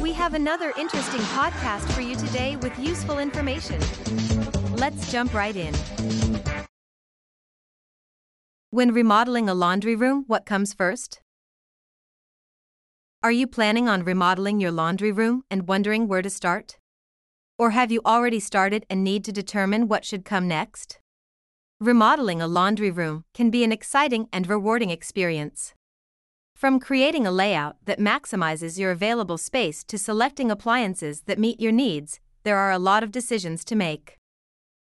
We have another interesting podcast for you today with useful information. Let's jump right in. When remodeling a laundry room, what comes first? Are you planning on remodeling your laundry room and wondering where to start? Or have you already started and need to determine what should come next? Remodeling a laundry room can be an exciting and rewarding experience. From creating a layout that maximizes your available space to selecting appliances that meet your needs, there are a lot of decisions to make.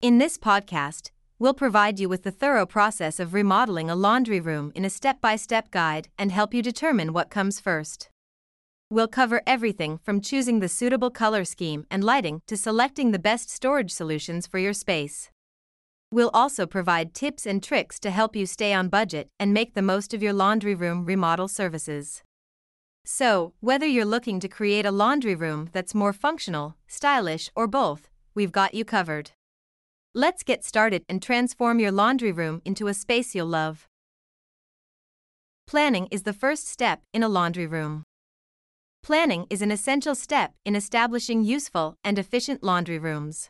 In this podcast, we'll provide you with the thorough process of remodeling a laundry room in a step by step guide and help you determine what comes first. We'll cover everything from choosing the suitable color scheme and lighting to selecting the best storage solutions for your space. We'll also provide tips and tricks to help you stay on budget and make the most of your laundry room remodel services. So, whether you're looking to create a laundry room that's more functional, stylish, or both, we've got you covered. Let's get started and transform your laundry room into a space you'll love. Planning is the first step in a laundry room. Planning is an essential step in establishing useful and efficient laundry rooms.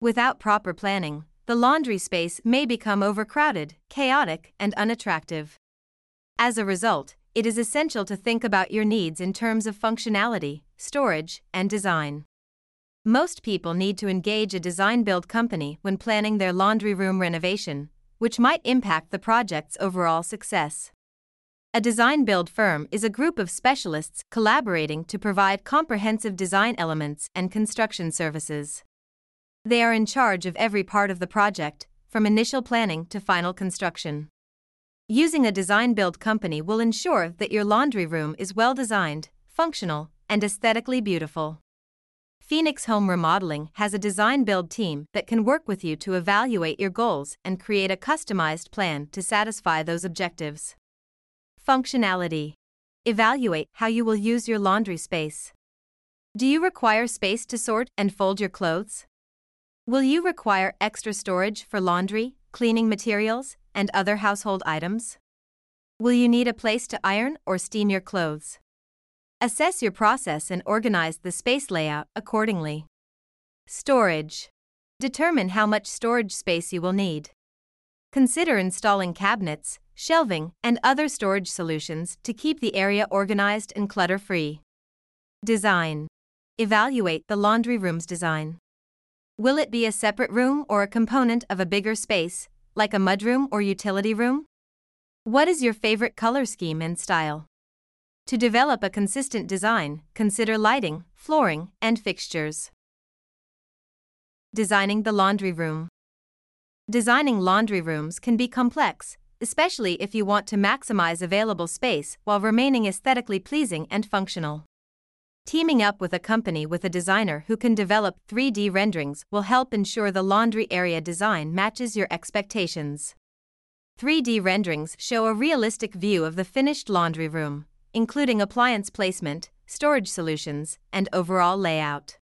Without proper planning, the laundry space may become overcrowded, chaotic, and unattractive. As a result, it is essential to think about your needs in terms of functionality, storage, and design. Most people need to engage a design build company when planning their laundry room renovation, which might impact the project's overall success. A design build firm is a group of specialists collaborating to provide comprehensive design elements and construction services. They are in charge of every part of the project, from initial planning to final construction. Using a design build company will ensure that your laundry room is well designed, functional, and aesthetically beautiful. Phoenix Home Remodeling has a design build team that can work with you to evaluate your goals and create a customized plan to satisfy those objectives. Functionality. Evaluate how you will use your laundry space. Do you require space to sort and fold your clothes? Will you require extra storage for laundry, cleaning materials, and other household items? Will you need a place to iron or steam your clothes? Assess your process and organize the space layout accordingly. Storage. Determine how much storage space you will need. Consider installing cabinets, shelving, and other storage solutions to keep the area organized and clutter free. Design Evaluate the laundry room's design. Will it be a separate room or a component of a bigger space, like a mudroom or utility room? What is your favorite color scheme and style? To develop a consistent design, consider lighting, flooring, and fixtures. Designing the laundry room. Designing laundry rooms can be complex, especially if you want to maximize available space while remaining aesthetically pleasing and functional. Teaming up with a company with a designer who can develop 3D renderings will help ensure the laundry area design matches your expectations. 3D renderings show a realistic view of the finished laundry room, including appliance placement, storage solutions, and overall layout.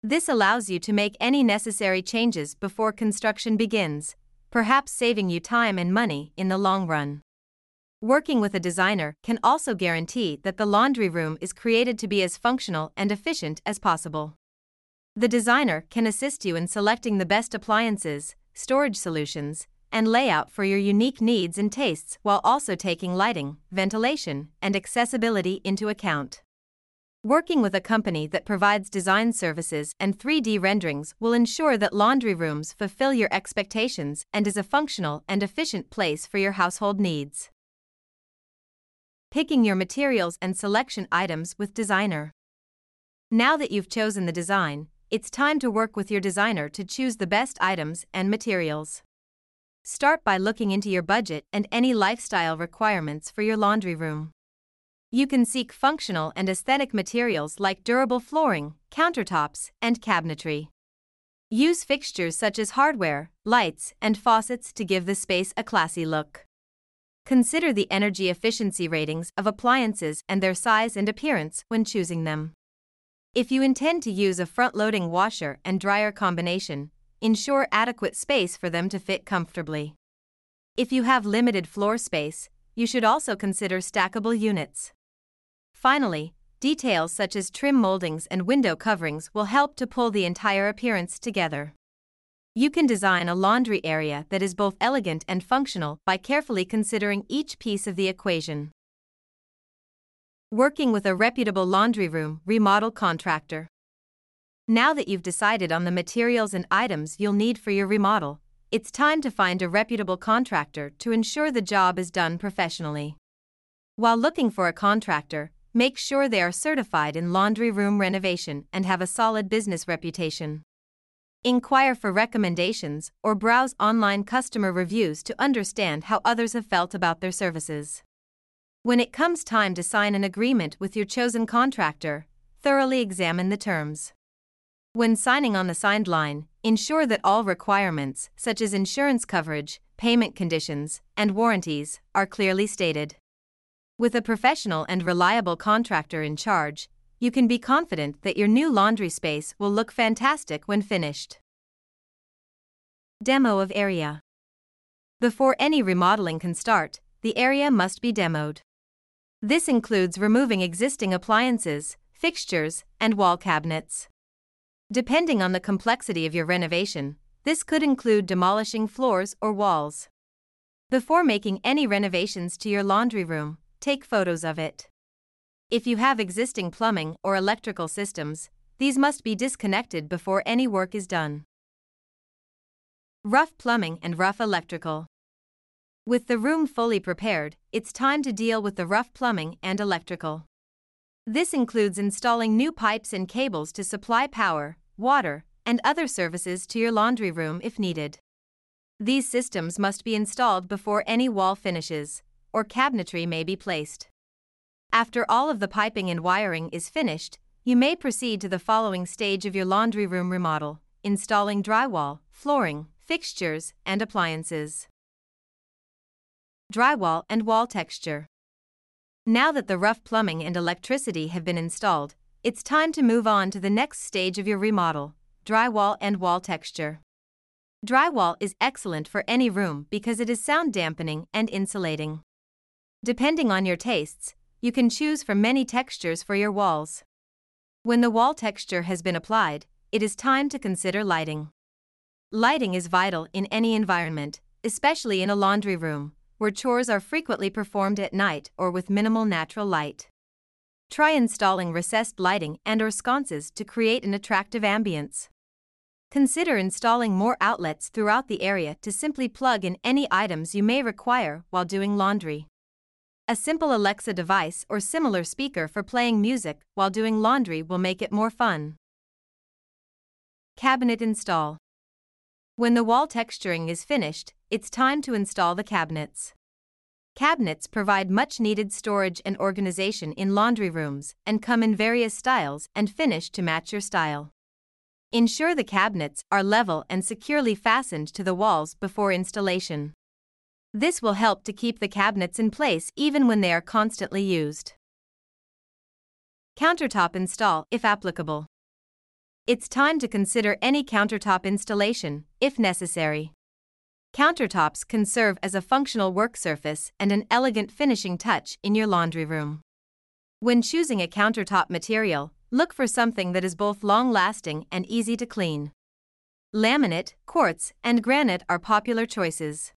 This allows you to make any necessary changes before construction begins, perhaps saving you time and money in the long run. Working with a designer can also guarantee that the laundry room is created to be as functional and efficient as possible. The designer can assist you in selecting the best appliances, storage solutions, and layout for your unique needs and tastes while also taking lighting, ventilation, and accessibility into account. Working with a company that provides design services and 3D renderings will ensure that laundry rooms fulfill your expectations and is a functional and efficient place for your household needs. Picking your materials and selection items with designer. Now that you've chosen the design, it's time to work with your designer to choose the best items and materials. Start by looking into your budget and any lifestyle requirements for your laundry room. You can seek functional and aesthetic materials like durable flooring, countertops, and cabinetry. Use fixtures such as hardware, lights, and faucets to give the space a classy look. Consider the energy efficiency ratings of appliances and their size and appearance when choosing them. If you intend to use a front loading washer and dryer combination, ensure adequate space for them to fit comfortably. If you have limited floor space, you should also consider stackable units. Finally, details such as trim moldings and window coverings will help to pull the entire appearance together. You can design a laundry area that is both elegant and functional by carefully considering each piece of the equation. Working with a reputable laundry room remodel contractor. Now that you've decided on the materials and items you'll need for your remodel, it's time to find a reputable contractor to ensure the job is done professionally. While looking for a contractor, make sure they are certified in laundry room renovation and have a solid business reputation. Inquire for recommendations or browse online customer reviews to understand how others have felt about their services. When it comes time to sign an agreement with your chosen contractor, thoroughly examine the terms. When signing on the signed line, ensure that all requirements, such as insurance coverage, payment conditions, and warranties, are clearly stated. With a professional and reliable contractor in charge, you can be confident that your new laundry space will look fantastic when finished. Demo of area. Before any remodeling can start, the area must be demoed. This includes removing existing appliances, fixtures, and wall cabinets. Depending on the complexity of your renovation, this could include demolishing floors or walls. Before making any renovations to your laundry room, take photos of it. If you have existing plumbing or electrical systems, these must be disconnected before any work is done. Rough plumbing and rough electrical. With the room fully prepared, it's time to deal with the rough plumbing and electrical. This includes installing new pipes and cables to supply power, water, and other services to your laundry room if needed. These systems must be installed before any wall finishes, or cabinetry may be placed. After all of the piping and wiring is finished, you may proceed to the following stage of your laundry room remodel installing drywall, flooring, fixtures, and appliances. Drywall and wall texture. Now that the rough plumbing and electricity have been installed, it's time to move on to the next stage of your remodel drywall and wall texture. Drywall is excellent for any room because it is sound dampening and insulating. Depending on your tastes, you can choose from many textures for your walls. When the wall texture has been applied, it is time to consider lighting. Lighting is vital in any environment, especially in a laundry room, where chores are frequently performed at night or with minimal natural light. Try installing recessed lighting and or sconces to create an attractive ambience. Consider installing more outlets throughout the area to simply plug in any items you may require while doing laundry. A simple Alexa device or similar speaker for playing music while doing laundry will make it more fun. Cabinet install. When the wall texturing is finished, it's time to install the cabinets. Cabinets provide much needed storage and organization in laundry rooms and come in various styles and finish to match your style. Ensure the cabinets are level and securely fastened to the walls before installation. This will help to keep the cabinets in place even when they are constantly used. Countertop install if applicable. It's time to consider any countertop installation, if necessary. Countertops can serve as a functional work surface and an elegant finishing touch in your laundry room. When choosing a countertop material, look for something that is both long lasting and easy to clean. Laminate, quartz, and granite are popular choices.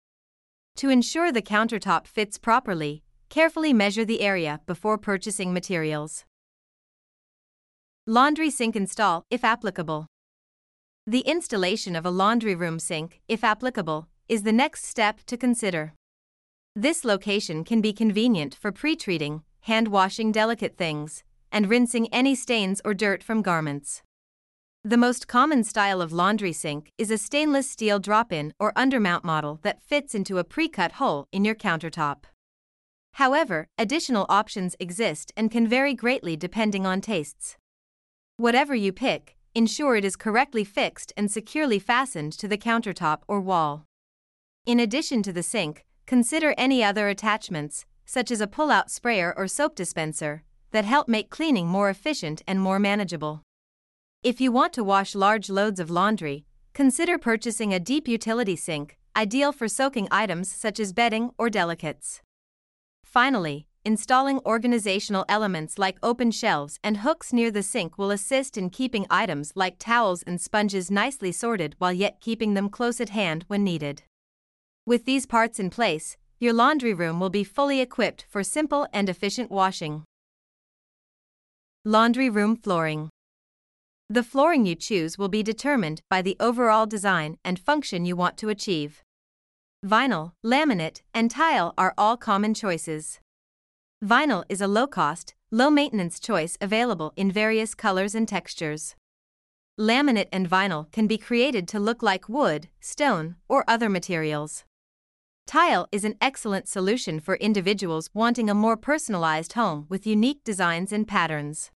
To ensure the countertop fits properly, carefully measure the area before purchasing materials. Laundry sink install, if applicable. The installation of a laundry room sink, if applicable, is the next step to consider. This location can be convenient for pre-treating, hand washing delicate things, and rinsing any stains or dirt from garments. The most common style of laundry sink is a stainless steel drop-in or undermount model that fits into a pre-cut hole in your countertop. However, additional options exist and can vary greatly depending on tastes. Whatever you pick, ensure it is correctly fixed and securely fastened to the countertop or wall. In addition to the sink, consider any other attachments, such as a pull out sprayer or soap dispenser, that help make cleaning more efficient and more manageable. If you want to wash large loads of laundry, consider purchasing a deep utility sink, ideal for soaking items such as bedding or delicates. Finally, installing organizational elements like open shelves and hooks near the sink will assist in keeping items like towels and sponges nicely sorted while yet keeping them close at hand when needed. With these parts in place, your laundry room will be fully equipped for simple and efficient washing. Laundry room flooring. The flooring you choose will be determined by the overall design and function you want to achieve. Vinyl, laminate, and tile are all common choices. Vinyl is a low cost, low maintenance choice available in various colors and textures. Laminate and vinyl can be created to look like wood, stone, or other materials. Tile is an excellent solution for individuals wanting a more personalized home with unique designs and patterns.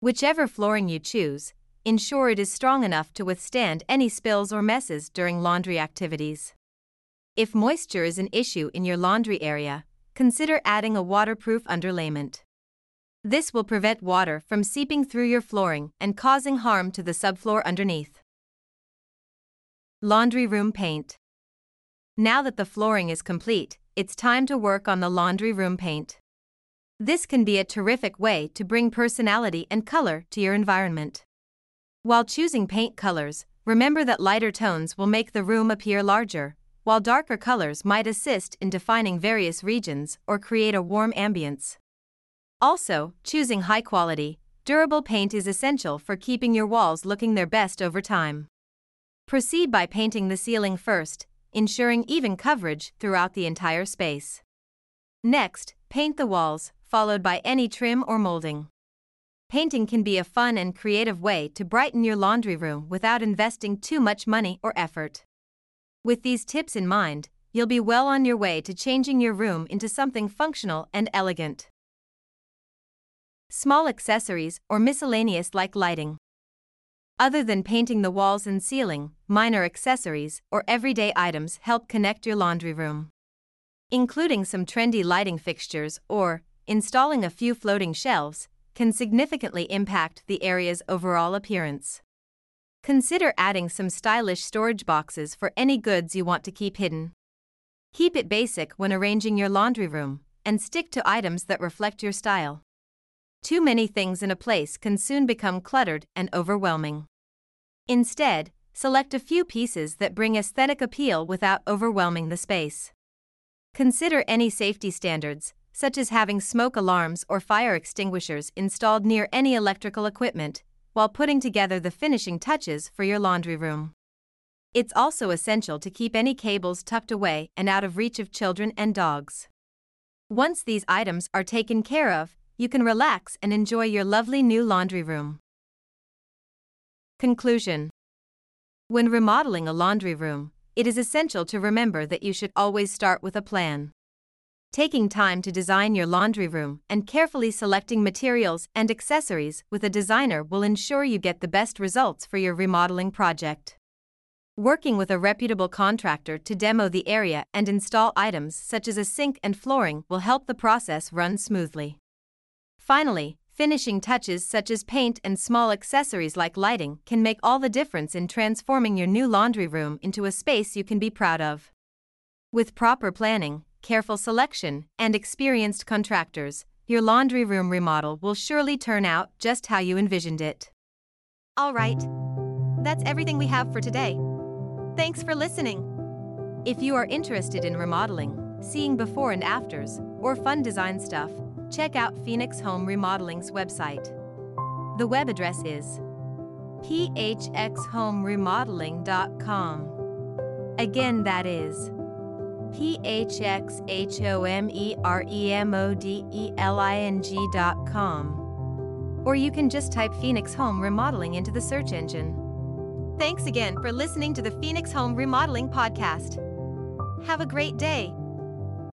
Whichever flooring you choose, ensure it is strong enough to withstand any spills or messes during laundry activities. If moisture is an issue in your laundry area, consider adding a waterproof underlayment. This will prevent water from seeping through your flooring and causing harm to the subfloor underneath. Laundry room paint. Now that the flooring is complete, it's time to work on the laundry room paint. This can be a terrific way to bring personality and color to your environment. While choosing paint colors, remember that lighter tones will make the room appear larger, while darker colors might assist in defining various regions or create a warm ambience. Also, choosing high quality, durable paint is essential for keeping your walls looking their best over time. Proceed by painting the ceiling first, ensuring even coverage throughout the entire space. Next, paint the walls, followed by any trim or molding. Painting can be a fun and creative way to brighten your laundry room without investing too much money or effort. With these tips in mind, you'll be well on your way to changing your room into something functional and elegant. Small accessories or miscellaneous like lighting. Other than painting the walls and ceiling, minor accessories or everyday items help connect your laundry room. Including some trendy lighting fixtures or installing a few floating shelves can significantly impact the area's overall appearance. Consider adding some stylish storage boxes for any goods you want to keep hidden. Keep it basic when arranging your laundry room and stick to items that reflect your style. Too many things in a place can soon become cluttered and overwhelming. Instead, select a few pieces that bring aesthetic appeal without overwhelming the space. Consider any safety standards, such as having smoke alarms or fire extinguishers installed near any electrical equipment, while putting together the finishing touches for your laundry room. It's also essential to keep any cables tucked away and out of reach of children and dogs. Once these items are taken care of, you can relax and enjoy your lovely new laundry room. Conclusion When remodeling a laundry room, it is essential to remember that you should always start with a plan. Taking time to design your laundry room and carefully selecting materials and accessories with a designer will ensure you get the best results for your remodeling project. Working with a reputable contractor to demo the area and install items such as a sink and flooring will help the process run smoothly. Finally, finishing touches such as paint and small accessories like lighting can make all the difference in transforming your new laundry room into a space you can be proud of. With proper planning, careful selection, and experienced contractors, your laundry room remodel will surely turn out just how you envisioned it. All right, that's everything we have for today. Thanks for listening. If you are interested in remodeling, seeing before and afters, or fun design stuff, check out Phoenix Home Remodeling's website. The web address is phxhomeremodeling.com. Again, that is phxhomeremodeling.com. Or you can just type Phoenix Home Remodeling into the search engine. Thanks again for listening to the Phoenix Home Remodeling Podcast. Have a great day.